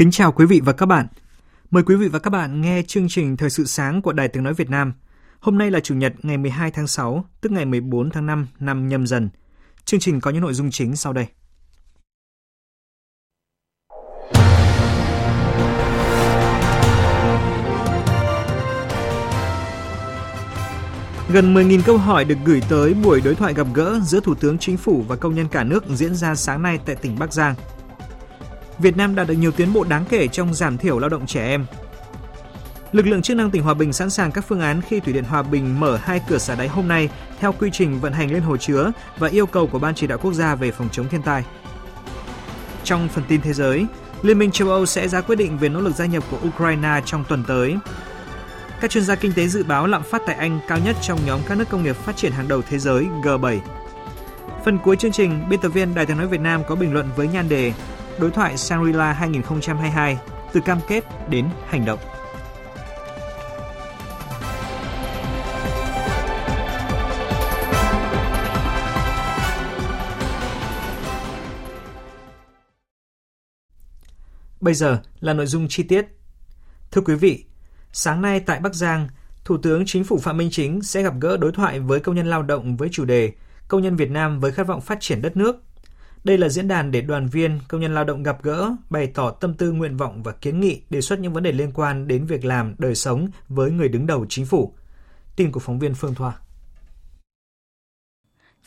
Kính chào quý vị và các bạn. Mời quý vị và các bạn nghe chương trình Thời sự sáng của Đài Tiếng Nói Việt Nam. Hôm nay là Chủ nhật ngày 12 tháng 6, tức ngày 14 tháng 5 năm nhâm dần. Chương trình có những nội dung chính sau đây. Gần 10.000 câu hỏi được gửi tới buổi đối thoại gặp gỡ giữa Thủ tướng Chính phủ và công nhân cả nước diễn ra sáng nay tại tỉnh Bắc Giang. Việt Nam đạt được nhiều tiến bộ đáng kể trong giảm thiểu lao động trẻ em. Lực lượng chức năng tỉnh Hòa Bình sẵn sàng các phương án khi Thủy điện Hòa Bình mở hai cửa xả đáy hôm nay theo quy trình vận hành lên hồ chứa và yêu cầu của Ban chỉ đạo quốc gia về phòng chống thiên tai. Trong phần tin thế giới, Liên minh châu Âu sẽ ra quyết định về nỗ lực gia nhập của Ukraine trong tuần tới. Các chuyên gia kinh tế dự báo lạm phát tại Anh cao nhất trong nhóm các nước công nghiệp phát triển hàng đầu thế giới G7. Phần cuối chương trình, biên tập viên Đài tiếng nói Việt Nam có bình luận với nhan đề Đối thoại Shangri-La 2022 từ cam kết đến hành động. Bây giờ là nội dung chi tiết. Thưa quý vị, sáng nay tại Bắc Giang, Thủ tướng Chính phủ Phạm Minh Chính sẽ gặp gỡ đối thoại với công nhân lao động với chủ đề Công nhân Việt Nam với khát vọng phát triển đất nước đây là diễn đàn để đoàn viên, công nhân lao động gặp gỡ, bày tỏ tâm tư nguyện vọng và kiến nghị đề xuất những vấn đề liên quan đến việc làm, đời sống với người đứng đầu chính phủ. Tin của phóng viên Phương Thoa.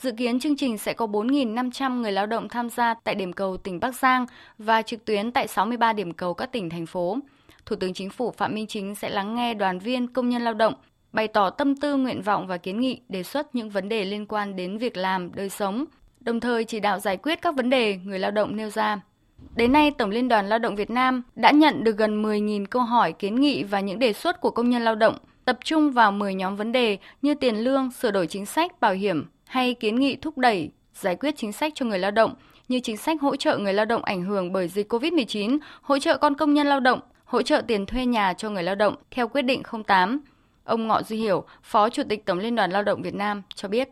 Dự kiến chương trình sẽ có 4.500 người lao động tham gia tại điểm cầu tỉnh Bắc Giang và trực tuyến tại 63 điểm cầu các tỉnh, thành phố. Thủ tướng Chính phủ Phạm Minh Chính sẽ lắng nghe đoàn viên công nhân lao động, bày tỏ tâm tư nguyện vọng và kiến nghị đề xuất những vấn đề liên quan đến việc làm, đời sống, đồng thời chỉ đạo giải quyết các vấn đề người lao động nêu ra. Đến nay, Tổng Liên đoàn Lao động Việt Nam đã nhận được gần 10.000 câu hỏi kiến nghị và những đề xuất của công nhân lao động, tập trung vào 10 nhóm vấn đề như tiền lương, sửa đổi chính sách, bảo hiểm hay kiến nghị thúc đẩy giải quyết chính sách cho người lao động như chính sách hỗ trợ người lao động ảnh hưởng bởi dịch COVID-19, hỗ trợ con công nhân lao động, hỗ trợ tiền thuê nhà cho người lao động theo quyết định 08. Ông Ngọ Duy Hiểu, Phó Chủ tịch Tổng Liên đoàn Lao động Việt Nam cho biết.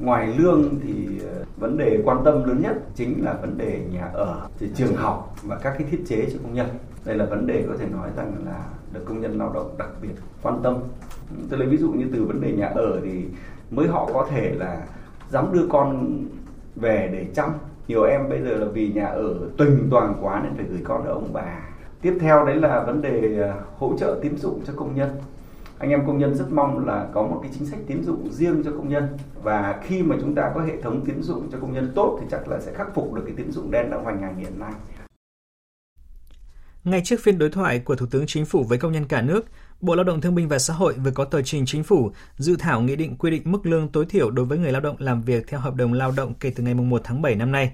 Ngoài lương thì ờ, vấn đề quan tâm lớn nhất chính là vấn đề nhà ở, thì trường học và các cái thiết chế cho công nhân. Đây là vấn đề có thể nói rằng là được công nhân lao động đặc biệt quan tâm. Tôi lấy ví dụ như từ vấn đề nhà ở thì mới họ có thể là dám đưa con về để chăm. Nhiều em bây giờ là vì nhà ở tuỳnh toàn quá nên phải gửi con ở ông bà. Tiếp theo đấy là vấn đề ờ, hỗ trợ tín dụng cho công nhân anh em công nhân rất mong là có một cái chính sách tín dụng riêng cho công nhân và khi mà chúng ta có hệ thống tín dụng cho công nhân tốt thì chắc là sẽ khắc phục được cái tín dụng đen đang hoành hành hiện nay. Ngay trước phiên đối thoại của Thủ tướng Chính phủ với công nhân cả nước, Bộ Lao động Thương binh và Xã hội vừa có tờ trình Chính phủ dự thảo nghị định quy định mức lương tối thiểu đối với người lao động làm việc theo hợp đồng lao động kể từ ngày 1 tháng 7 năm nay.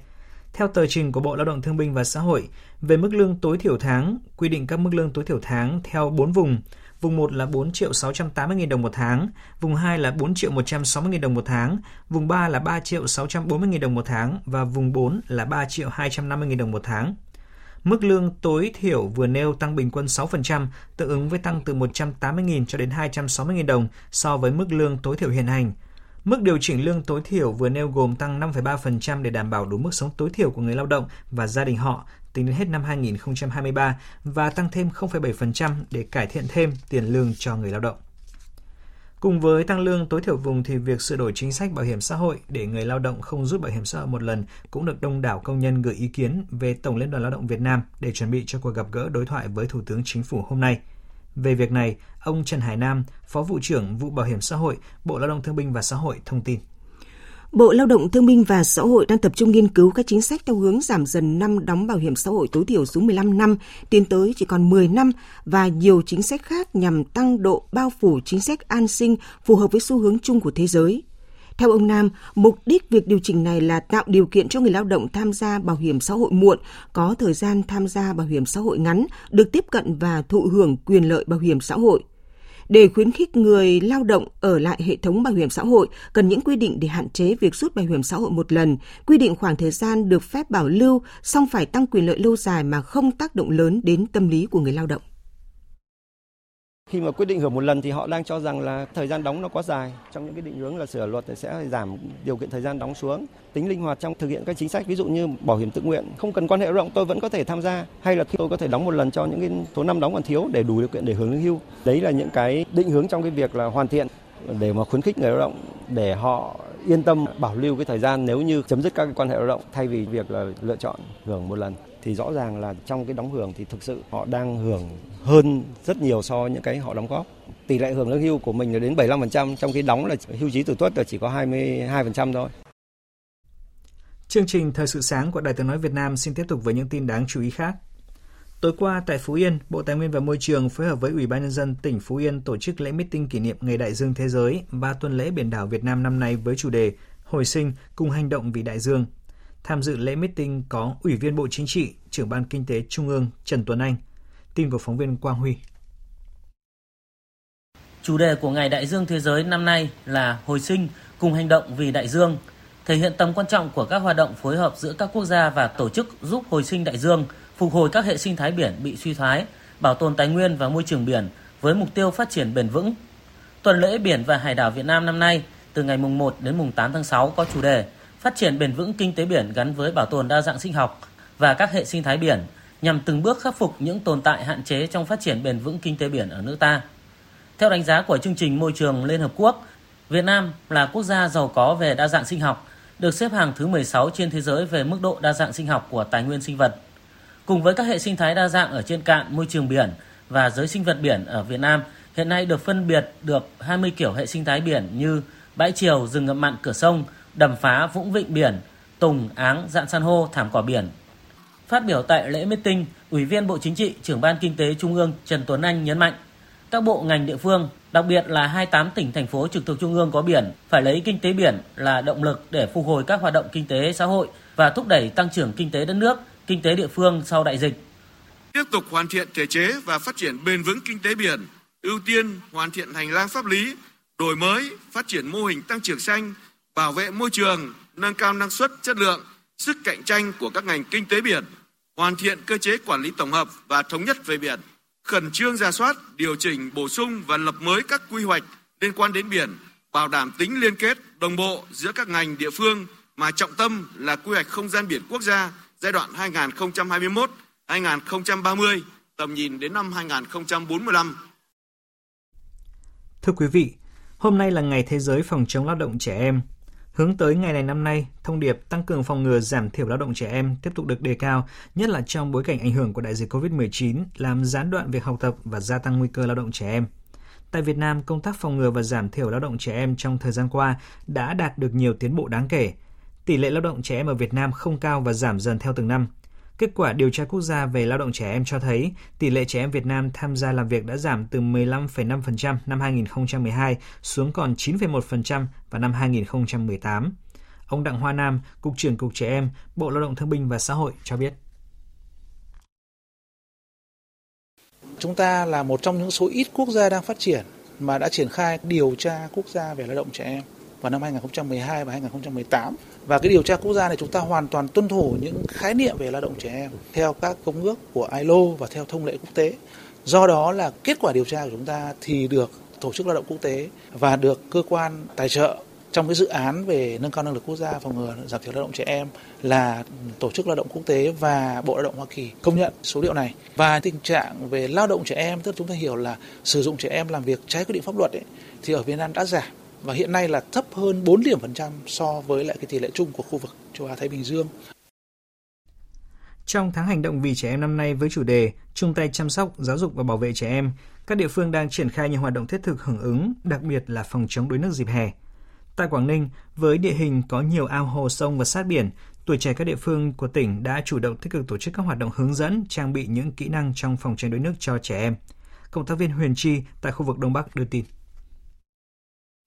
Theo tờ trình của Bộ Lao động Thương binh và Xã hội về mức lương tối thiểu tháng, quy định các mức lương tối thiểu tháng theo 4 vùng, vùng 1 là 4 triệu 680 000 đồng một tháng, vùng 2 là 4 triệu 160 000 đồng một tháng, vùng 3 là 3 triệu 640 000 đồng một tháng và vùng 4 là 3 triệu 250 000 đồng một tháng. Mức lương tối thiểu vừa nêu tăng bình quân 6%, tương ứng với tăng từ 180.000 cho đến 260.000 đồng so với mức lương tối thiểu hiện hành. Mức điều chỉnh lương tối thiểu vừa nêu gồm tăng 5,3% để đảm bảo đủ mức sống tối thiểu của người lao động và gia đình họ tính đến hết năm 2023 và tăng thêm 0,7% để cải thiện thêm tiền lương cho người lao động. Cùng với tăng lương tối thiểu vùng thì việc sửa đổi chính sách bảo hiểm xã hội để người lao động không rút bảo hiểm xã hội một lần cũng được đông đảo công nhân gửi ý kiến về Tổng Liên đoàn Lao động Việt Nam để chuẩn bị cho cuộc gặp gỡ đối thoại với Thủ tướng Chính phủ hôm nay. Về việc này, ông Trần Hải Nam, Phó vụ trưởng vụ Bảo hiểm xã hội, Bộ Lao động Thương binh và Xã hội thông tin. Bộ Lao động Thương binh và Xã hội đang tập trung nghiên cứu các chính sách theo hướng giảm dần năm đóng bảo hiểm xã hội tối thiểu xuống 15 năm, tiến tới chỉ còn 10 năm và nhiều chính sách khác nhằm tăng độ bao phủ chính sách an sinh phù hợp với xu hướng chung của thế giới. Theo ông Nam, mục đích việc điều chỉnh này là tạo điều kiện cho người lao động tham gia bảo hiểm xã hội muộn, có thời gian tham gia bảo hiểm xã hội ngắn, được tiếp cận và thụ hưởng quyền lợi bảo hiểm xã hội – để khuyến khích người lao động ở lại hệ thống bảo hiểm xã hội, cần những quy định để hạn chế việc rút bảo hiểm xã hội một lần, quy định khoảng thời gian được phép bảo lưu, song phải tăng quyền lợi lâu dài mà không tác động lớn đến tâm lý của người lao động. Khi mà quyết định hưởng một lần thì họ đang cho rằng là thời gian đóng nó quá dài. Trong những cái định hướng là sửa luật thì sẽ giảm điều kiện thời gian đóng xuống. Tính linh hoạt trong thực hiện các chính sách ví dụ như bảo hiểm tự nguyện, không cần quan hệ lao động tôi vẫn có thể tham gia hay là khi tôi có thể đóng một lần cho những cái số năm đóng còn thiếu để đủ điều kiện để hưởng lương hưu. Đấy là những cái định hướng trong cái việc là hoàn thiện để mà khuyến khích người lao động để họ yên tâm bảo lưu cái thời gian nếu như chấm dứt các cái quan hệ lao động thay vì việc là lựa chọn hưởng một lần thì rõ ràng là trong cái đóng hưởng thì thực sự họ đang hưởng hơn rất nhiều so với những cái họ đóng góp. Tỷ lệ hưởng lương hưu của mình là đến 75%, trong khi đóng là hưu trí tử tuất là chỉ có 22% thôi. Chương trình Thời sự sáng của Đài tiếng nói Việt Nam xin tiếp tục với những tin đáng chú ý khác. Tối qua tại Phú Yên, Bộ Tài nguyên và Môi trường phối hợp với Ủy ban nhân dân tỉnh Phú Yên tổ chức lễ meeting kỷ niệm Ngày Đại dương Thế giới và tuần lễ biển đảo Việt Nam năm nay với chủ đề Hồi sinh cùng hành động vì đại dương. Tham dự lễ meeting có Ủy viên Bộ Chính trị, trưởng ban Kinh tế Trung ương Trần Tuấn Anh. Tin của phóng viên Quang Huy. Chủ đề của Ngày Đại dương Thế giới năm nay là Hồi sinh cùng hành động vì đại dương, thể hiện tầm quan trọng của các hoạt động phối hợp giữa các quốc gia và tổ chức giúp hồi sinh đại dương, phục hồi các hệ sinh thái biển bị suy thoái, bảo tồn tài nguyên và môi trường biển với mục tiêu phát triển bền vững. Tuần lễ biển và hải đảo Việt Nam năm nay từ ngày mùng 1 đến mùng 8 tháng 6 có chủ đề phát triển bền vững kinh tế biển gắn với bảo tồn đa dạng sinh học và các hệ sinh thái biển nhằm từng bước khắc phục những tồn tại hạn chế trong phát triển bền vững kinh tế biển ở nước ta. Theo đánh giá của chương trình môi trường Liên Hợp Quốc, Việt Nam là quốc gia giàu có về đa dạng sinh học, được xếp hàng thứ 16 trên thế giới về mức độ đa dạng sinh học của tài nguyên sinh vật. Cùng với các hệ sinh thái đa dạng ở trên cạn môi trường biển và giới sinh vật biển ở Việt Nam, hiện nay được phân biệt được 20 kiểu hệ sinh thái biển như bãi triều, rừng ngập mặn cửa sông, đầm phá vũng vịnh biển, tùng, áng, dạn san hô, thảm cỏ biển. Phát biểu tại lễ meeting, Ủy viên Bộ Chính trị, trưởng ban Kinh tế Trung ương Trần Tuấn Anh nhấn mạnh, các bộ ngành địa phương, đặc biệt là 28 tỉnh thành phố trực thuộc trung ương có biển, phải lấy kinh tế biển là động lực để phục hồi các hoạt động kinh tế xã hội và thúc đẩy tăng trưởng kinh tế đất nước, kinh tế địa phương sau đại dịch. Tiếp tục hoàn thiện thể chế và phát triển bền vững kinh tế biển, ưu tiên hoàn thiện hành lang pháp lý, đổi mới, phát triển mô hình tăng trưởng xanh, bảo vệ môi trường, nâng cao năng suất, chất lượng, sức cạnh tranh của các ngành kinh tế biển, hoàn thiện cơ chế quản lý tổng hợp và thống nhất về biển, khẩn trương ra soát, điều chỉnh, bổ sung và lập mới các quy hoạch liên quan đến biển, bảo đảm tính liên kết, đồng bộ giữa các ngành địa phương mà trọng tâm là quy hoạch không gian biển quốc gia giai đoạn 2021-2030, tầm nhìn đến năm 2045. Thưa quý vị, hôm nay là ngày Thế giới phòng chống lao động trẻ em. Hướng tới ngày này năm nay, thông điệp tăng cường phòng ngừa giảm thiểu lao động trẻ em tiếp tục được đề cao, nhất là trong bối cảnh ảnh hưởng của đại dịch COVID-19 làm gián đoạn việc học tập và gia tăng nguy cơ lao động trẻ em. Tại Việt Nam, công tác phòng ngừa và giảm thiểu lao động trẻ em trong thời gian qua đã đạt được nhiều tiến bộ đáng kể. Tỷ lệ lao động trẻ em ở Việt Nam không cao và giảm dần theo từng năm. Kết quả điều tra quốc gia về lao động trẻ em cho thấy tỷ lệ trẻ em Việt Nam tham gia làm việc đã giảm từ 15,5% năm 2012 xuống còn 9,1% vào năm 2018. Ông Đặng Hoa Nam, Cục trưởng Cục Trẻ Em, Bộ Lao động Thương binh và Xã hội cho biết. Chúng ta là một trong những số ít quốc gia đang phát triển mà đã triển khai điều tra quốc gia về lao động trẻ em vào năm 2012 và 2018. Và cái điều tra quốc gia này chúng ta hoàn toàn tuân thủ những khái niệm về lao động trẻ em theo các công ước của ILO và theo thông lệ quốc tế. Do đó là kết quả điều tra của chúng ta thì được tổ chức lao động quốc tế và được cơ quan tài trợ trong cái dự án về nâng cao năng lực quốc gia phòng ngừa giảm thiểu lao động trẻ em là tổ chức lao động quốc tế và bộ lao động Hoa Kỳ công nhận số liệu này và tình trạng về lao động trẻ em tức chúng ta hiểu là sử dụng trẻ em làm việc trái quy định pháp luật ấy, thì ở Việt Nam đã giảm và hiện nay là thấp hơn 4 điểm phần trăm so với lại cái tỷ lệ chung của khu vực châu Á Thái Bình Dương. Trong tháng hành động vì trẻ em năm nay với chủ đề chung tay chăm sóc, giáo dục và bảo vệ trẻ em, các địa phương đang triển khai nhiều hoạt động thiết thực hưởng ứng, đặc biệt là phòng chống đuối nước dịp hè. Tại Quảng Ninh, với địa hình có nhiều ao hồ sông và sát biển, tuổi trẻ các địa phương của tỉnh đã chủ động tích cực tổ chức các hoạt động hướng dẫn, trang bị những kỹ năng trong phòng tránh đuối nước cho trẻ em. Cộng tác viên Huyền Chi tại khu vực Đông Bắc đưa tin.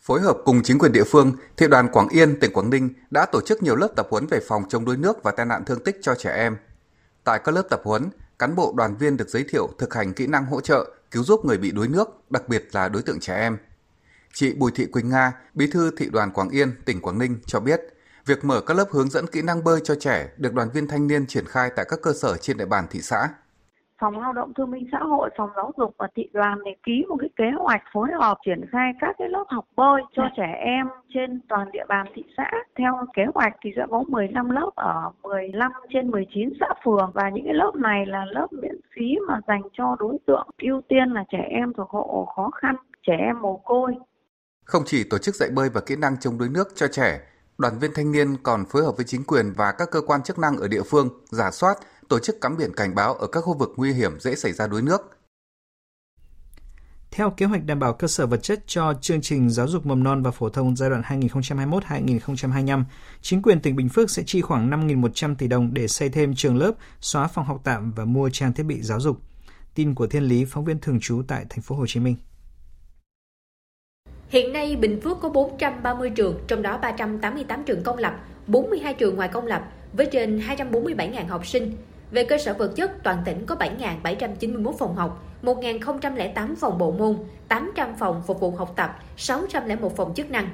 Phối hợp cùng chính quyền địa phương, Thị đoàn Quảng Yên, tỉnh Quảng Ninh đã tổ chức nhiều lớp tập huấn về phòng chống đuối nước và tai nạn thương tích cho trẻ em. Tại các lớp tập huấn, cán bộ đoàn viên được giới thiệu thực hành kỹ năng hỗ trợ, cứu giúp người bị đuối nước, đặc biệt là đối tượng trẻ em. Chị Bùi Thị Quỳnh Nga, Bí thư Thị đoàn Quảng Yên, tỉnh Quảng Ninh cho biết, việc mở các lớp hướng dẫn kỹ năng bơi cho trẻ được đoàn viên thanh niên triển khai tại các cơ sở trên địa bàn thị xã phòng lao động thương minh xã hội phòng giáo dục và thị đoàn để ký một cái kế hoạch phối hợp triển khai các cái lớp học bơi cho dạ. trẻ em trên toàn địa bàn thị xã theo kế hoạch thì sẽ có 15 lớp ở 15 trên 19 xã phường và những cái lớp này là lớp miễn phí mà dành cho đối tượng ưu tiên là trẻ em thuộc hộ khó khăn trẻ em mồ côi không chỉ tổ chức dạy bơi và kỹ năng chống đuối nước cho trẻ đoàn viên thanh niên còn phối hợp với chính quyền và các cơ quan chức năng ở địa phương giả soát tổ chức cắm biển cảnh báo ở các khu vực nguy hiểm dễ xảy ra đuối nước. Theo kế hoạch đảm bảo cơ sở vật chất cho chương trình giáo dục mầm non và phổ thông giai đoạn 2021-2025, chính quyền tỉnh Bình Phước sẽ chi khoảng 5.100 tỷ đồng để xây thêm trường lớp, xóa phòng học tạm và mua trang thiết bị giáo dục. Tin của Thiên Lý, phóng viên thường trú tại thành phố Hồ Chí Minh. Hiện nay Bình Phước có 430 trường, trong đó 388 trường công lập, 42 trường ngoài công lập với trên 247.000 học sinh. Về cơ sở vật chất, toàn tỉnh có 7.791 phòng học, 1.008 phòng bộ môn, 800 phòng phục vụ học tập, 601 phòng chức năng.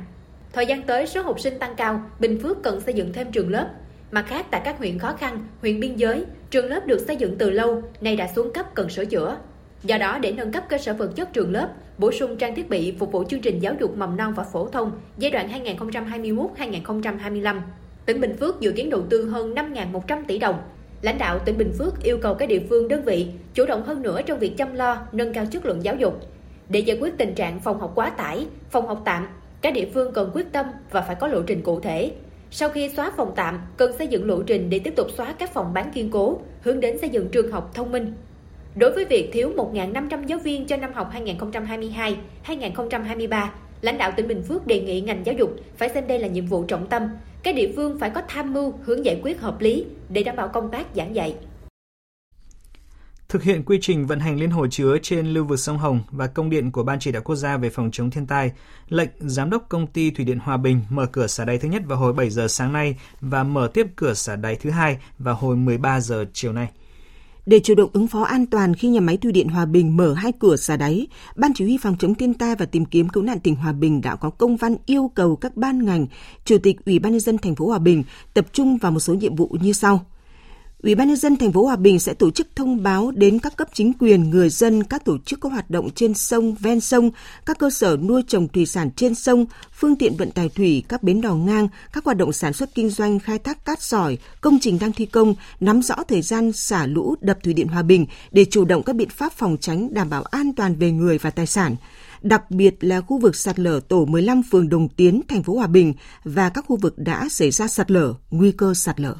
Thời gian tới, số học sinh tăng cao, Bình Phước cần xây dựng thêm trường lớp. Mặt khác, tại các huyện khó khăn, huyện biên giới, trường lớp được xây dựng từ lâu, nay đã xuống cấp cần sửa chữa. Do đó, để nâng cấp cơ sở vật chất trường lớp, bổ sung trang thiết bị phục vụ chương trình giáo dục mầm non và phổ thông giai đoạn 2021-2025, tỉnh Bình Phước dự kiến đầu tư hơn 5.100 tỷ đồng Lãnh đạo tỉnh Bình Phước yêu cầu các địa phương đơn vị chủ động hơn nữa trong việc chăm lo, nâng cao chất lượng giáo dục. Để giải quyết tình trạng phòng học quá tải, phòng học tạm, các địa phương cần quyết tâm và phải có lộ trình cụ thể. Sau khi xóa phòng tạm, cần xây dựng lộ trình để tiếp tục xóa các phòng bán kiên cố, hướng đến xây dựng trường học thông minh. Đối với việc thiếu 1.500 giáo viên cho năm học 2022-2023, lãnh đạo tỉnh Bình Phước đề nghị ngành giáo dục phải xem đây là nhiệm vụ trọng tâm, các địa phương phải có tham mưu hướng giải quyết hợp lý để đảm bảo công tác giảng dạy. Thực hiện quy trình vận hành liên hồ chứa trên lưu vực sông Hồng và công điện của Ban chỉ đạo quốc gia về phòng chống thiên tai, lệnh giám đốc công ty thủy điện Hòa Bình mở cửa xả đáy thứ nhất vào hồi 7 giờ sáng nay và mở tiếp cửa xả đáy thứ hai vào hồi 13 giờ chiều nay. Để chủ động ứng phó an toàn khi nhà máy thủy điện Hòa Bình mở hai cửa xả đáy, Ban chỉ huy phòng chống thiên tai và tìm kiếm cứu nạn tỉnh Hòa Bình đã có công văn yêu cầu các ban ngành, chủ tịch Ủy ban nhân dân thành phố Hòa Bình tập trung vào một số nhiệm vụ như sau. Ủy ban nhân dân thành phố Hòa Bình sẽ tổ chức thông báo đến các cấp chính quyền, người dân, các tổ chức có hoạt động trên sông, ven sông, các cơ sở nuôi trồng thủy sản trên sông, phương tiện vận tải thủy, các bến đò ngang, các hoạt động sản xuất kinh doanh, khai thác cát sỏi, công trình đang thi công, nắm rõ thời gian xả lũ đập thủy điện Hòa Bình để chủ động các biện pháp phòng tránh đảm bảo an toàn về người và tài sản đặc biệt là khu vực sạt lở tổ 15 phường Đồng Tiến, thành phố Hòa Bình và các khu vực đã xảy ra sạt lở, nguy cơ sạt lở.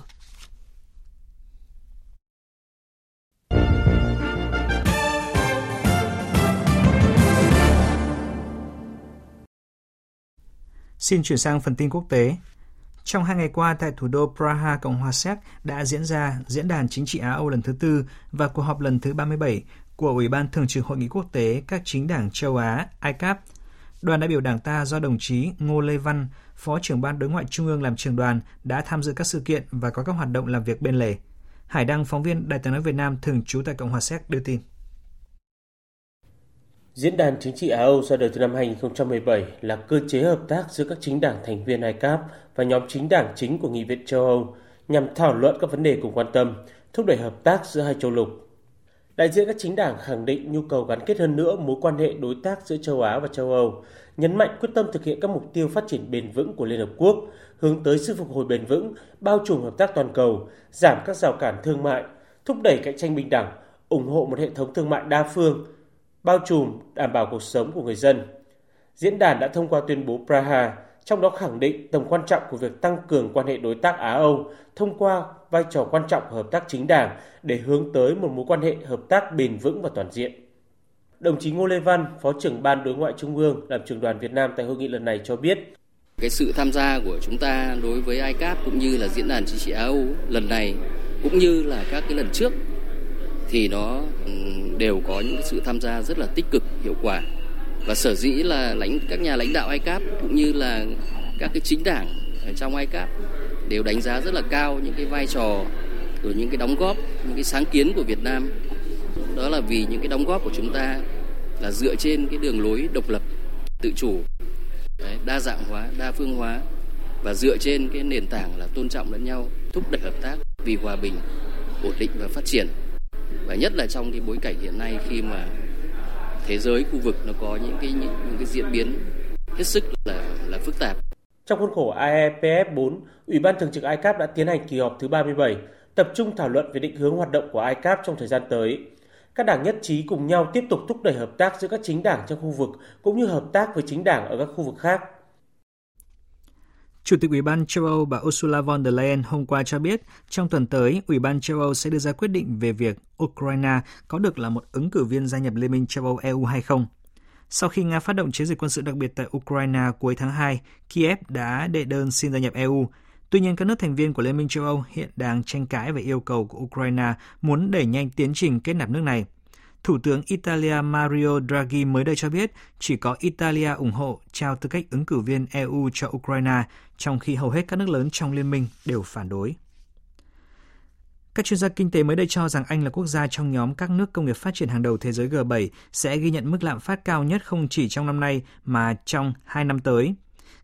Xin chuyển sang phần tin quốc tế. Trong hai ngày qua tại thủ đô Praha, Cộng hòa Séc đã diễn ra Diễn đàn Chính trị Á-Âu lần thứ tư và cuộc họp lần thứ 37 của Ủy ban Thường trực Hội nghị Quốc tế các chính đảng châu Á ICAP. Đoàn đại biểu đảng ta do đồng chí Ngô Lê Văn, Phó trưởng ban đối ngoại Trung ương làm trường đoàn đã tham dự các sự kiện và có các hoạt động làm việc bên lề. Hải Đăng, phóng viên Đài tiếng nói Việt Nam thường trú tại Cộng hòa Séc đưa tin. Diễn đàn Chính trị Á-Âu ra đời từ năm 2017 là cơ chế hợp tác giữa các chính đảng thành viên ICAP và nhóm chính đảng chính của Nghị viện châu Âu nhằm thảo luận các vấn đề cùng quan tâm, thúc đẩy hợp tác giữa hai châu lục. Đại diện các chính đảng khẳng định nhu cầu gắn kết hơn nữa mối quan hệ đối tác giữa châu Á và châu Âu, nhấn mạnh quyết tâm thực hiện các mục tiêu phát triển bền vững của Liên Hợp Quốc, hướng tới sự phục hồi bền vững, bao trùm hợp tác toàn cầu, giảm các rào cản thương mại, thúc đẩy cạnh tranh bình đẳng, ủng hộ một hệ thống thương mại đa phương, bao trùm, đảm bảo cuộc sống của người dân. Diễn đàn đã thông qua tuyên bố Praha, trong đó khẳng định tầm quan trọng của việc tăng cường quan hệ đối tác Á-Âu thông qua vai trò quan trọng của hợp tác chính đảng để hướng tới một mối quan hệ hợp tác bền vững và toàn diện. Đồng chí Ngô Lê Văn, Phó trưởng Ban Đối ngoại Trung ương làm trưởng đoàn Việt Nam tại hội nghị lần này cho biết, Cái sự tham gia của chúng ta đối với ICAP cũng như là diễn đàn chính trị Á Âu lần này cũng như là các cái lần trước thì nó đều có những sự tham gia rất là tích cực hiệu quả. Và sở dĩ là lãnh các nhà lãnh đạo ICAP cũng như là các cái chính đảng ở trong ICAP đều đánh giá rất là cao những cái vai trò rồi những cái đóng góp những cái sáng kiến của Việt Nam. Đó là vì những cái đóng góp của chúng ta là dựa trên cái đường lối độc lập tự chủ đấy, đa dạng hóa đa phương hóa và dựa trên cái nền tảng là tôn trọng lẫn nhau thúc đẩy hợp tác vì hòa bình ổn định và phát triển và nhất là trong cái bối cảnh hiện nay khi mà thế giới khu vực nó có những cái những, những cái diễn biến hết sức là là phức tạp. Trong khuôn khổ AEPF 4, Ủy ban Thường trực ICAP đã tiến hành kỳ họp thứ 37, tập trung thảo luận về định hướng hoạt động của ICAP trong thời gian tới. Các đảng nhất trí cùng nhau tiếp tục thúc đẩy hợp tác giữa các chính đảng trong khu vực cũng như hợp tác với chính đảng ở các khu vực khác. Chủ tịch Ủy ban châu Âu bà Ursula von der Leyen hôm qua cho biết, trong tuần tới, Ủy ban châu Âu sẽ đưa ra quyết định về việc Ukraine có được là một ứng cử viên gia nhập Liên minh châu Âu EU hay không. Sau khi Nga phát động chiến dịch quân sự đặc biệt tại Ukraine cuối tháng 2, Kiev đã đệ đơn xin gia nhập EU. Tuy nhiên, các nước thành viên của Liên minh châu Âu hiện đang tranh cãi về yêu cầu của Ukraine muốn đẩy nhanh tiến trình kết nạp nước này. Thủ tướng Italia Mario Draghi mới đây cho biết chỉ có Italia ủng hộ trao tư cách ứng cử viên EU cho Ukraine, trong khi hầu hết các nước lớn trong liên minh đều phản đối. Các chuyên gia kinh tế mới đây cho rằng Anh là quốc gia trong nhóm các nước công nghiệp phát triển hàng đầu thế giới G7 sẽ ghi nhận mức lạm phát cao nhất không chỉ trong năm nay mà trong hai năm tới.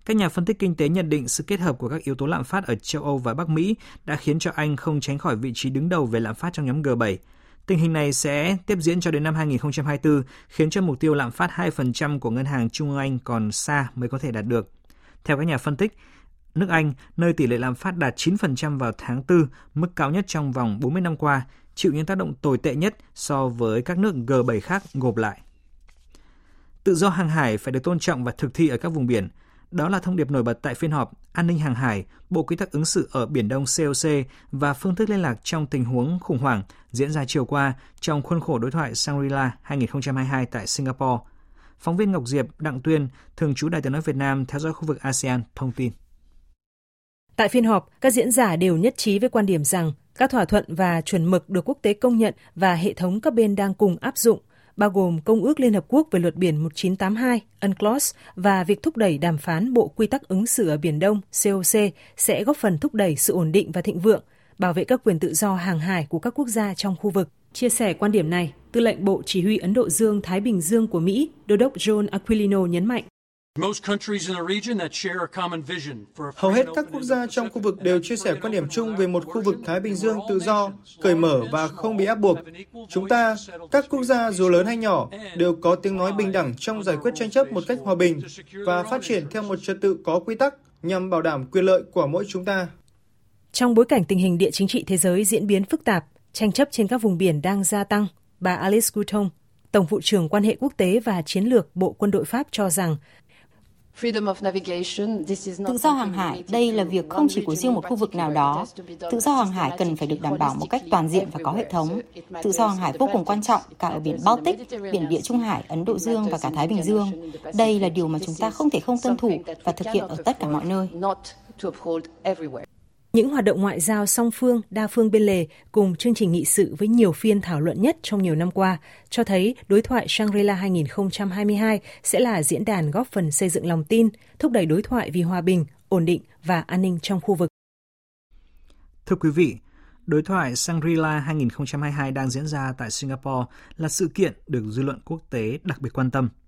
Các nhà phân tích kinh tế nhận định sự kết hợp của các yếu tố lạm phát ở châu Âu và Bắc Mỹ đã khiến cho Anh không tránh khỏi vị trí đứng đầu về lạm phát trong nhóm G7. Tình hình này sẽ tiếp diễn cho đến năm 2024, khiến cho mục tiêu lạm phát 2% của Ngân hàng Trung ương Anh còn xa mới có thể đạt được. Theo các nhà phân tích, nước Anh, nơi tỷ lệ lạm phát đạt 9% vào tháng 4, mức cao nhất trong vòng 40 năm qua, chịu những tác động tồi tệ nhất so với các nước G7 khác gộp lại. Tự do hàng hải phải được tôn trọng và thực thi ở các vùng biển. Đó là thông điệp nổi bật tại phiên họp An ninh hàng hải, Bộ Quy tắc ứng xử ở Biển Đông COC và phương thức liên lạc trong tình huống khủng hoảng diễn ra chiều qua trong khuôn khổ đối thoại Shangri-La 2022 tại Singapore. Phóng viên Ngọc Diệp, Đặng Tuyên, thường trú Đài tiếng nói Việt Nam theo dõi khu vực ASEAN thông tin. Tại phiên họp, các diễn giả đều nhất trí với quan điểm rằng các thỏa thuận và chuẩn mực được quốc tế công nhận và hệ thống các bên đang cùng áp dụng, bao gồm Công ước Liên Hợp Quốc về luật biển 1982, UNCLOS và việc thúc đẩy đàm phán Bộ Quy tắc ứng xử ở Biển Đông, COC, sẽ góp phần thúc đẩy sự ổn định và thịnh vượng, bảo vệ các quyền tự do hàng hải của các quốc gia trong khu vực. Chia sẻ quan điểm này, Tư lệnh Bộ Chỉ huy Ấn Độ Dương-Thái Bình Dương của Mỹ, Đô đốc John Aquilino nhấn mạnh. Hầu hết các quốc gia trong khu vực đều chia sẻ quan điểm chung về một khu vực Thái Bình Dương tự do, cởi mở và không bị áp buộc. Chúng ta, các quốc gia dù lớn hay nhỏ, đều có tiếng nói bình đẳng trong giải quyết tranh chấp một cách hòa bình và phát triển theo một trật tự có quy tắc nhằm bảo đảm quyền lợi của mỗi chúng ta. Trong bối cảnh tình hình địa chính trị thế giới diễn biến phức tạp, tranh chấp trên các vùng biển đang gia tăng, bà Alice Gouton, Tổng vụ trưởng quan hệ quốc tế và chiến lược Bộ Quân đội Pháp cho rằng Tự do hàng hải, đây là việc không chỉ của riêng một khu vực nào đó. Tự do hàng hải cần phải được đảm bảo một cách toàn diện và có hệ thống. Tự do hàng hải vô cùng quan trọng cả ở biển Baltic, biển Địa Trung Hải, Ấn Độ Dương và cả Thái Bình Dương. Đây là điều mà chúng ta không thể không tuân thủ và thực hiện ở tất cả mọi nơi. Những hoạt động ngoại giao song phương, đa phương bên lề cùng chương trình nghị sự với nhiều phiên thảo luận nhất trong nhiều năm qua cho thấy đối thoại Shangri-La 2022 sẽ là diễn đàn góp phần xây dựng lòng tin, thúc đẩy đối thoại vì hòa bình, ổn định và an ninh trong khu vực. Thưa quý vị, đối thoại Shangri-La 2022 đang diễn ra tại Singapore là sự kiện được dư luận quốc tế đặc biệt quan tâm –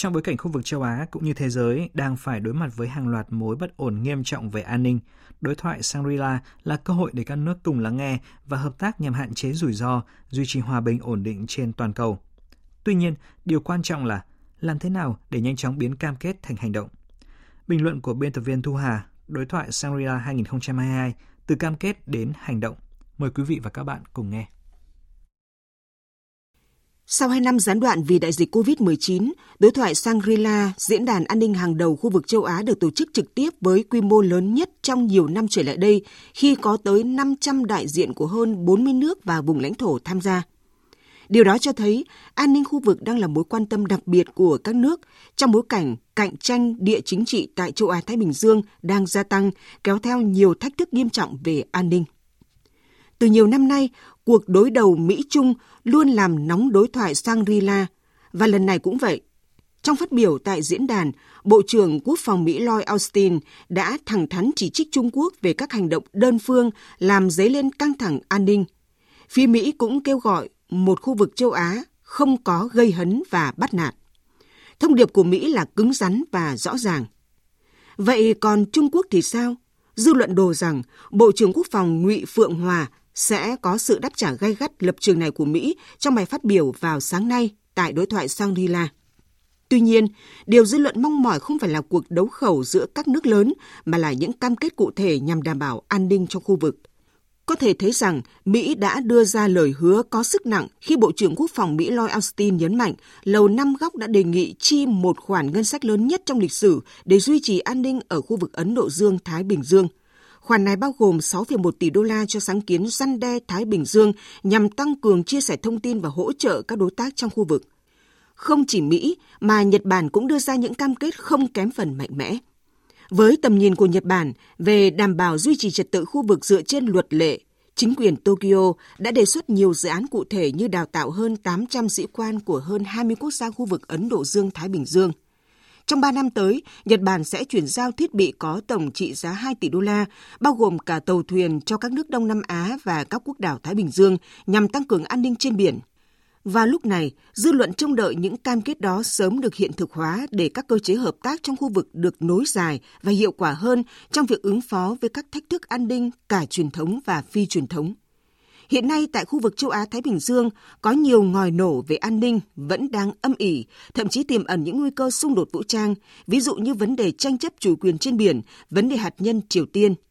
trong bối cảnh khu vực châu Á cũng như thế giới đang phải đối mặt với hàng loạt mối bất ổn nghiêm trọng về an ninh, đối thoại Shangri-La là cơ hội để các nước cùng lắng nghe và hợp tác nhằm hạn chế rủi ro, duy trì hòa bình ổn định trên toàn cầu. Tuy nhiên, điều quan trọng là làm thế nào để nhanh chóng biến cam kết thành hành động. Bình luận của biên tập viên Thu Hà, đối thoại Shangri-La 2022 từ cam kết đến hành động. Mời quý vị và các bạn cùng nghe. Sau 2 năm gián đoạn vì đại dịch COVID-19, đối thoại Shangri-La, diễn đàn an ninh hàng đầu khu vực châu Á được tổ chức trực tiếp với quy mô lớn nhất trong nhiều năm trở lại đây khi có tới 500 đại diện của hơn 40 nước và vùng lãnh thổ tham gia. Điều đó cho thấy an ninh khu vực đang là mối quan tâm đặc biệt của các nước trong bối cảnh cạnh tranh địa chính trị tại châu Á Thái Bình Dương đang gia tăng, kéo theo nhiều thách thức nghiêm trọng về an ninh. Từ nhiều năm nay, cuộc đối đầu Mỹ-Trung luôn làm nóng đối thoại Shangri-La, và lần này cũng vậy. Trong phát biểu tại diễn đàn, Bộ trưởng Quốc phòng Mỹ Lloyd Austin đã thẳng thắn chỉ trích Trung Quốc về các hành động đơn phương làm dấy lên căng thẳng an ninh. Phía Mỹ cũng kêu gọi một khu vực châu Á không có gây hấn và bắt nạt. Thông điệp của Mỹ là cứng rắn và rõ ràng. Vậy còn Trung Quốc thì sao? Dư luận đồ rằng Bộ trưởng Quốc phòng Ngụy Phượng Hòa sẽ có sự đáp trả gay gắt lập trường này của Mỹ trong bài phát biểu vào sáng nay tại đối thoại Shangri-La. Tuy nhiên, điều dư luận mong mỏi không phải là cuộc đấu khẩu giữa các nước lớn mà là những cam kết cụ thể nhằm đảm bảo an ninh trong khu vực. Có thể thấy rằng Mỹ đã đưa ra lời hứa có sức nặng khi Bộ trưởng Quốc phòng Mỹ Lloyd Austin nhấn mạnh Lầu Năm Góc đã đề nghị chi một khoản ngân sách lớn nhất trong lịch sử để duy trì an ninh ở khu vực Ấn Độ Dương-Thái Bình Dương. Khoản này bao gồm 6,1 tỷ đô la cho sáng kiến răn đe Thái Bình Dương nhằm tăng cường chia sẻ thông tin và hỗ trợ các đối tác trong khu vực. Không chỉ Mỹ mà Nhật Bản cũng đưa ra những cam kết không kém phần mạnh mẽ. Với tầm nhìn của Nhật Bản về đảm bảo duy trì trật tự khu vực dựa trên luật lệ, chính quyền Tokyo đã đề xuất nhiều dự án cụ thể như đào tạo hơn 800 sĩ quan của hơn 20 quốc gia khu vực Ấn Độ Dương-Thái Bình Dương. Trong 3 năm tới, Nhật Bản sẽ chuyển giao thiết bị có tổng trị giá 2 tỷ đô la, bao gồm cả tàu thuyền cho các nước Đông Nam Á và các quốc đảo Thái Bình Dương nhằm tăng cường an ninh trên biển. Và lúc này, dư luận trông đợi những cam kết đó sớm được hiện thực hóa để các cơ chế hợp tác trong khu vực được nối dài và hiệu quả hơn trong việc ứng phó với các thách thức an ninh cả truyền thống và phi truyền thống. Hiện nay tại khu vực châu Á-Thái Bình Dương có nhiều ngòi nổ về an ninh vẫn đang âm ỉ, thậm chí tiềm ẩn những nguy cơ xung đột vũ trang, ví dụ như vấn đề tranh chấp chủ quyền trên biển, vấn đề hạt nhân Triều Tiên –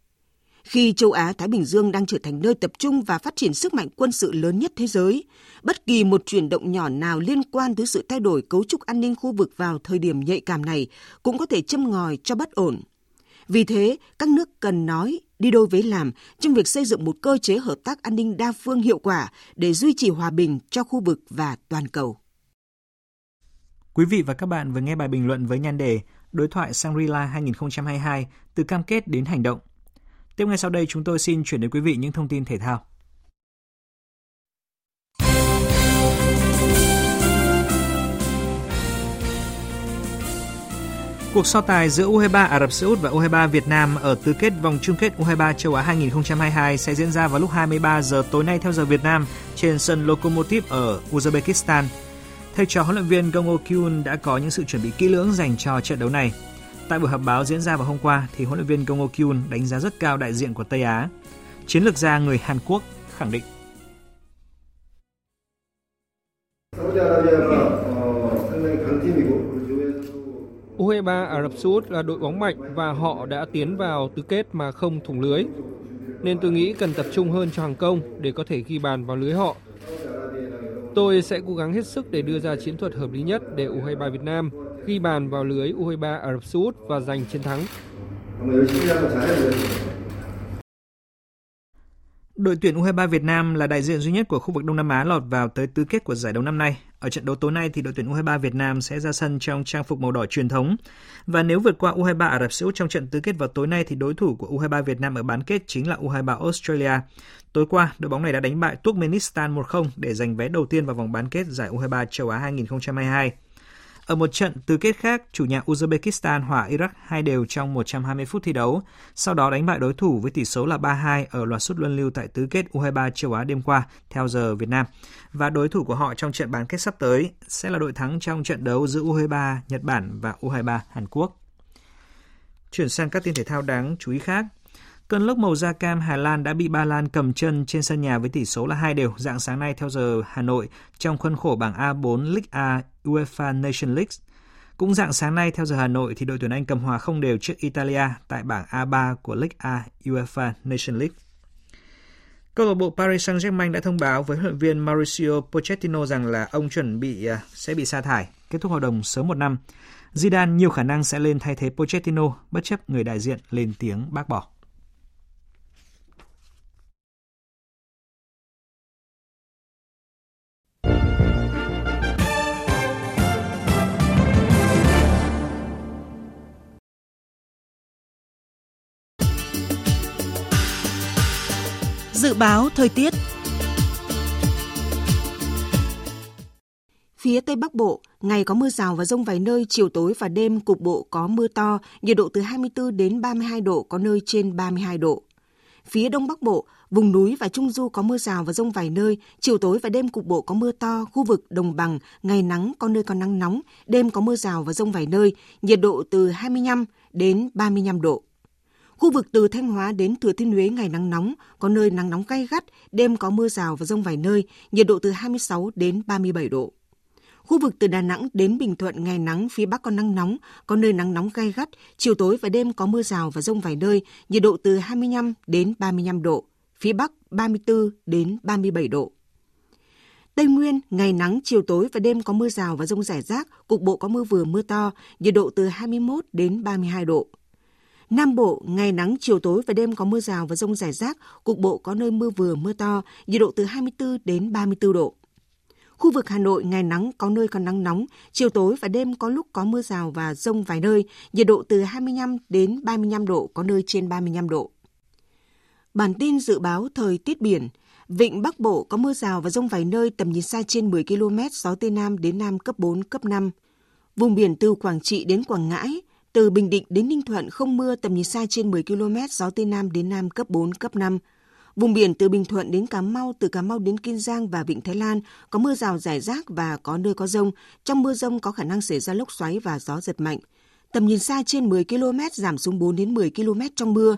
khi châu Á Thái Bình Dương đang trở thành nơi tập trung và phát triển sức mạnh quân sự lớn nhất thế giới, bất kỳ một chuyển động nhỏ nào liên quan tới sự thay đổi cấu trúc an ninh khu vực vào thời điểm nhạy cảm này cũng có thể châm ngòi cho bất ổn. Vì thế, các nước cần nói đi đôi với làm trong việc xây dựng một cơ chế hợp tác an ninh đa phương hiệu quả để duy trì hòa bình cho khu vực và toàn cầu. Quý vị và các bạn vừa nghe bài bình luận với nhan đề Đối thoại Shangri-La 2022 từ cam kết đến hành động Tiếp ngay sau đây, chúng tôi xin chuyển đến quý vị những thông tin thể thao. Cuộc so tài giữa U23 Ả Rập Xê Út và U23 Việt Nam ở tứ kết vòng chung kết U23 châu Á 2022 sẽ diễn ra vào lúc 23 giờ tối nay theo giờ Việt Nam trên sân Lokomotiv ở Uzbekistan. Thầy trò huấn luyện viên Gong Kyun đã có những sự chuẩn bị kỹ lưỡng dành cho trận đấu này. Tại buổi họp báo diễn ra vào hôm qua, thì huấn luyện viên Gong Kyun đánh giá rất cao đại diện của Tây Á. Chiến lược gia người Hàn Quốc khẳng định. U23 Ả Rập Xê Út là đội bóng mạnh và họ đã tiến vào tứ kết mà không thủng lưới. Nên tôi nghĩ cần tập trung hơn cho hàng công để có thể ghi bàn vào lưới họ. Tôi sẽ cố gắng hết sức để đưa ra chiến thuật hợp lý nhất để U23 Việt Nam ghi bàn vào lưới U23 Ả Rập Xê Út và giành chiến thắng. Đội tuyển U23 Việt Nam là đại diện duy nhất của khu vực Đông Nam Á lọt vào tới tứ kết của giải đấu năm nay. Ở trận đấu tối nay thì đội tuyển U23 Việt Nam sẽ ra sân trong trang phục màu đỏ truyền thống. Và nếu vượt qua U23 Ả Rập Xê Út trong trận tứ kết vào tối nay thì đối thủ của U23 Việt Nam ở bán kết chính là U23 Australia. Tối qua, đội bóng này đã đánh bại Turkmenistan 1-0 để giành vé đầu tiên vào vòng bán kết giải U23 châu Á 2022. Ở một trận tứ kết khác, chủ nhà Uzbekistan hòa Iraq hai đều trong 120 phút thi đấu, sau đó đánh bại đối thủ với tỷ số là 3-2 ở loạt sút luân lưu tại tứ kết U23 châu Á đêm qua theo giờ Việt Nam. Và đối thủ của họ trong trận bán kết sắp tới sẽ là đội thắng trong trận đấu giữa U23 Nhật Bản và U23 Hàn Quốc. Chuyển sang các tin thể thao đáng chú ý khác. Cơn lốc màu da cam Hà Lan đã bị Ba Lan cầm chân trên sân nhà với tỷ số là hai đều dạng sáng nay theo giờ Hà Nội trong khuôn khổ bảng A4 League A UEFA Nation League. Cũng dạng sáng nay theo giờ Hà Nội thì đội tuyển Anh cầm hòa không đều trước Italia tại bảng A3 của League A UEFA Nation League. Câu lạc bộ Paris Saint-Germain đã thông báo với huấn luyện viên Mauricio Pochettino rằng là ông chuẩn bị à, sẽ bị sa thải, kết thúc hợp đồng sớm một năm. Zidane nhiều khả năng sẽ lên thay thế Pochettino bất chấp người đại diện lên tiếng bác bỏ. Dự báo thời tiết Phía Tây Bắc Bộ, ngày có mưa rào và rông vài nơi, chiều tối và đêm cục bộ có mưa to, nhiệt độ từ 24 đến 32 độ, có nơi trên 32 độ. Phía Đông Bắc Bộ, vùng núi và Trung Du có mưa rào và rông vài nơi, chiều tối và đêm cục bộ có mưa to, khu vực đồng bằng, ngày nắng có nơi có nắng nóng, đêm có mưa rào và rông vài nơi, nhiệt độ từ 25 đến 35 độ. Khu vực từ Thanh Hóa đến Thừa Thiên Huế ngày nắng nóng, có nơi nắng nóng gay gắt, đêm có mưa rào và rông vài nơi, nhiệt độ từ 26 đến 37 độ. Khu vực từ Đà Nẵng đến Bình Thuận ngày nắng, phía Bắc có nắng nóng, có nơi nắng nóng gay gắt, chiều tối và đêm có mưa rào và rông vài nơi, nhiệt độ từ 25 đến 35 độ, phía Bắc 34 đến 37 độ. Tây Nguyên, ngày nắng, chiều tối và đêm có mưa rào và rông rải rác, cục bộ có mưa vừa mưa to, nhiệt độ từ 21 đến 32 độ. Nam Bộ, ngày nắng, chiều tối và đêm có mưa rào và rông rải rác, cục bộ có nơi mưa vừa mưa to, nhiệt độ từ 24 đến 34 độ. Khu vực Hà Nội ngày nắng có nơi còn nắng nóng, chiều tối và đêm có lúc có mưa rào và rông vài nơi, nhiệt độ từ 25 đến 35 độ, có nơi trên 35 độ. Bản tin dự báo thời tiết biển, Vịnh Bắc Bộ có mưa rào và rông vài nơi tầm nhìn xa trên 10 km, gió Tây Nam đến Nam cấp 4, cấp 5. Vùng biển từ Quảng Trị đến Quảng Ngãi, từ Bình Định đến Ninh Thuận không mưa tầm nhìn xa trên 10 km, gió Tây Nam đến Nam cấp 4, cấp 5. Vùng biển từ Bình Thuận đến Cà Mau, từ Cà Mau đến Kiên Giang và Vịnh Thái Lan có mưa rào rải rác và có nơi có rông. Trong mưa rông có khả năng xảy ra lốc xoáy và gió giật mạnh. Tầm nhìn xa trên 10 km giảm xuống 4 đến 10 km trong mưa.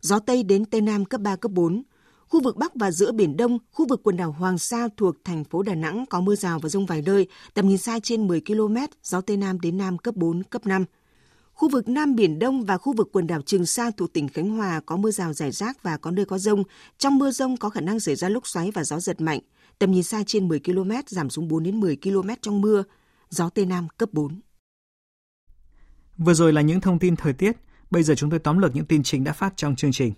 Gió Tây đến Tây Nam cấp 3, cấp 4. Khu vực Bắc và giữa Biển Đông, khu vực quần đảo Hoàng Sa thuộc thành phố Đà Nẵng có mưa rào và rông vài nơi, tầm nhìn xa trên 10 km, gió Tây Nam đến Nam cấp 4, cấp 5. Khu vực Nam Biển Đông và khu vực quần đảo Trường Sa thuộc tỉnh Khánh Hòa có mưa rào rải rác và có nơi có rông. Trong mưa rông có khả năng xảy ra lốc xoáy và gió giật mạnh. Tầm nhìn xa trên 10 km, giảm xuống 4 đến 10 km trong mưa. Gió Tây Nam cấp 4. Vừa rồi là những thông tin thời tiết. Bây giờ chúng tôi tóm lược những tin chính đã phát trong chương trình.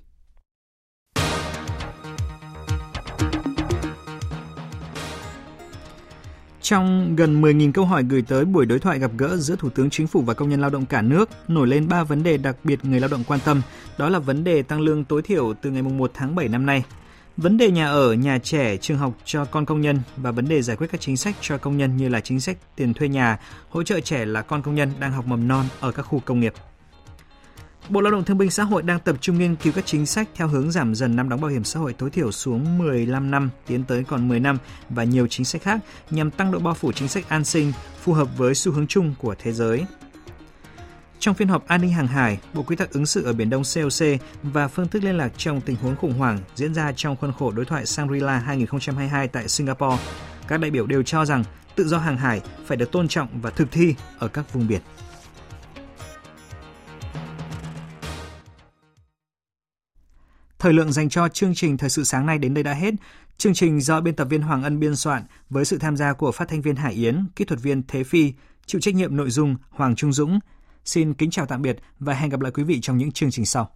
Trong gần 10.000 câu hỏi gửi tới buổi đối thoại gặp gỡ giữa Thủ tướng Chính phủ và công nhân lao động cả nước, nổi lên 3 vấn đề đặc biệt người lao động quan tâm, đó là vấn đề tăng lương tối thiểu từ ngày 1 tháng 7 năm nay, vấn đề nhà ở, nhà trẻ, trường học cho con công nhân và vấn đề giải quyết các chính sách cho công nhân như là chính sách tiền thuê nhà, hỗ trợ trẻ là con công nhân đang học mầm non ở các khu công nghiệp. Bộ Lao động Thương binh Xã hội đang tập trung nghiên cứu các chính sách theo hướng giảm dần năm đóng bảo hiểm xã hội tối thiểu xuống 15 năm tiến tới còn 10 năm và nhiều chính sách khác nhằm tăng độ bao phủ chính sách an sinh phù hợp với xu hướng chung của thế giới. Trong phiên họp an ninh hàng hải, Bộ Quy tắc ứng xử ở Biển Đông COC và phương thức liên lạc trong tình huống khủng hoảng diễn ra trong khuôn khổ đối thoại Shangri-La 2022 tại Singapore, các đại biểu đều cho rằng tự do hàng hải phải được tôn trọng và thực thi ở các vùng biển. Thời lượng dành cho chương trình Thời sự sáng nay đến đây đã hết. Chương trình do biên tập viên Hoàng Ân biên soạn với sự tham gia của phát thanh viên Hải Yến, kỹ thuật viên Thế Phi, chịu trách nhiệm nội dung Hoàng Trung Dũng. Xin kính chào tạm biệt và hẹn gặp lại quý vị trong những chương trình sau.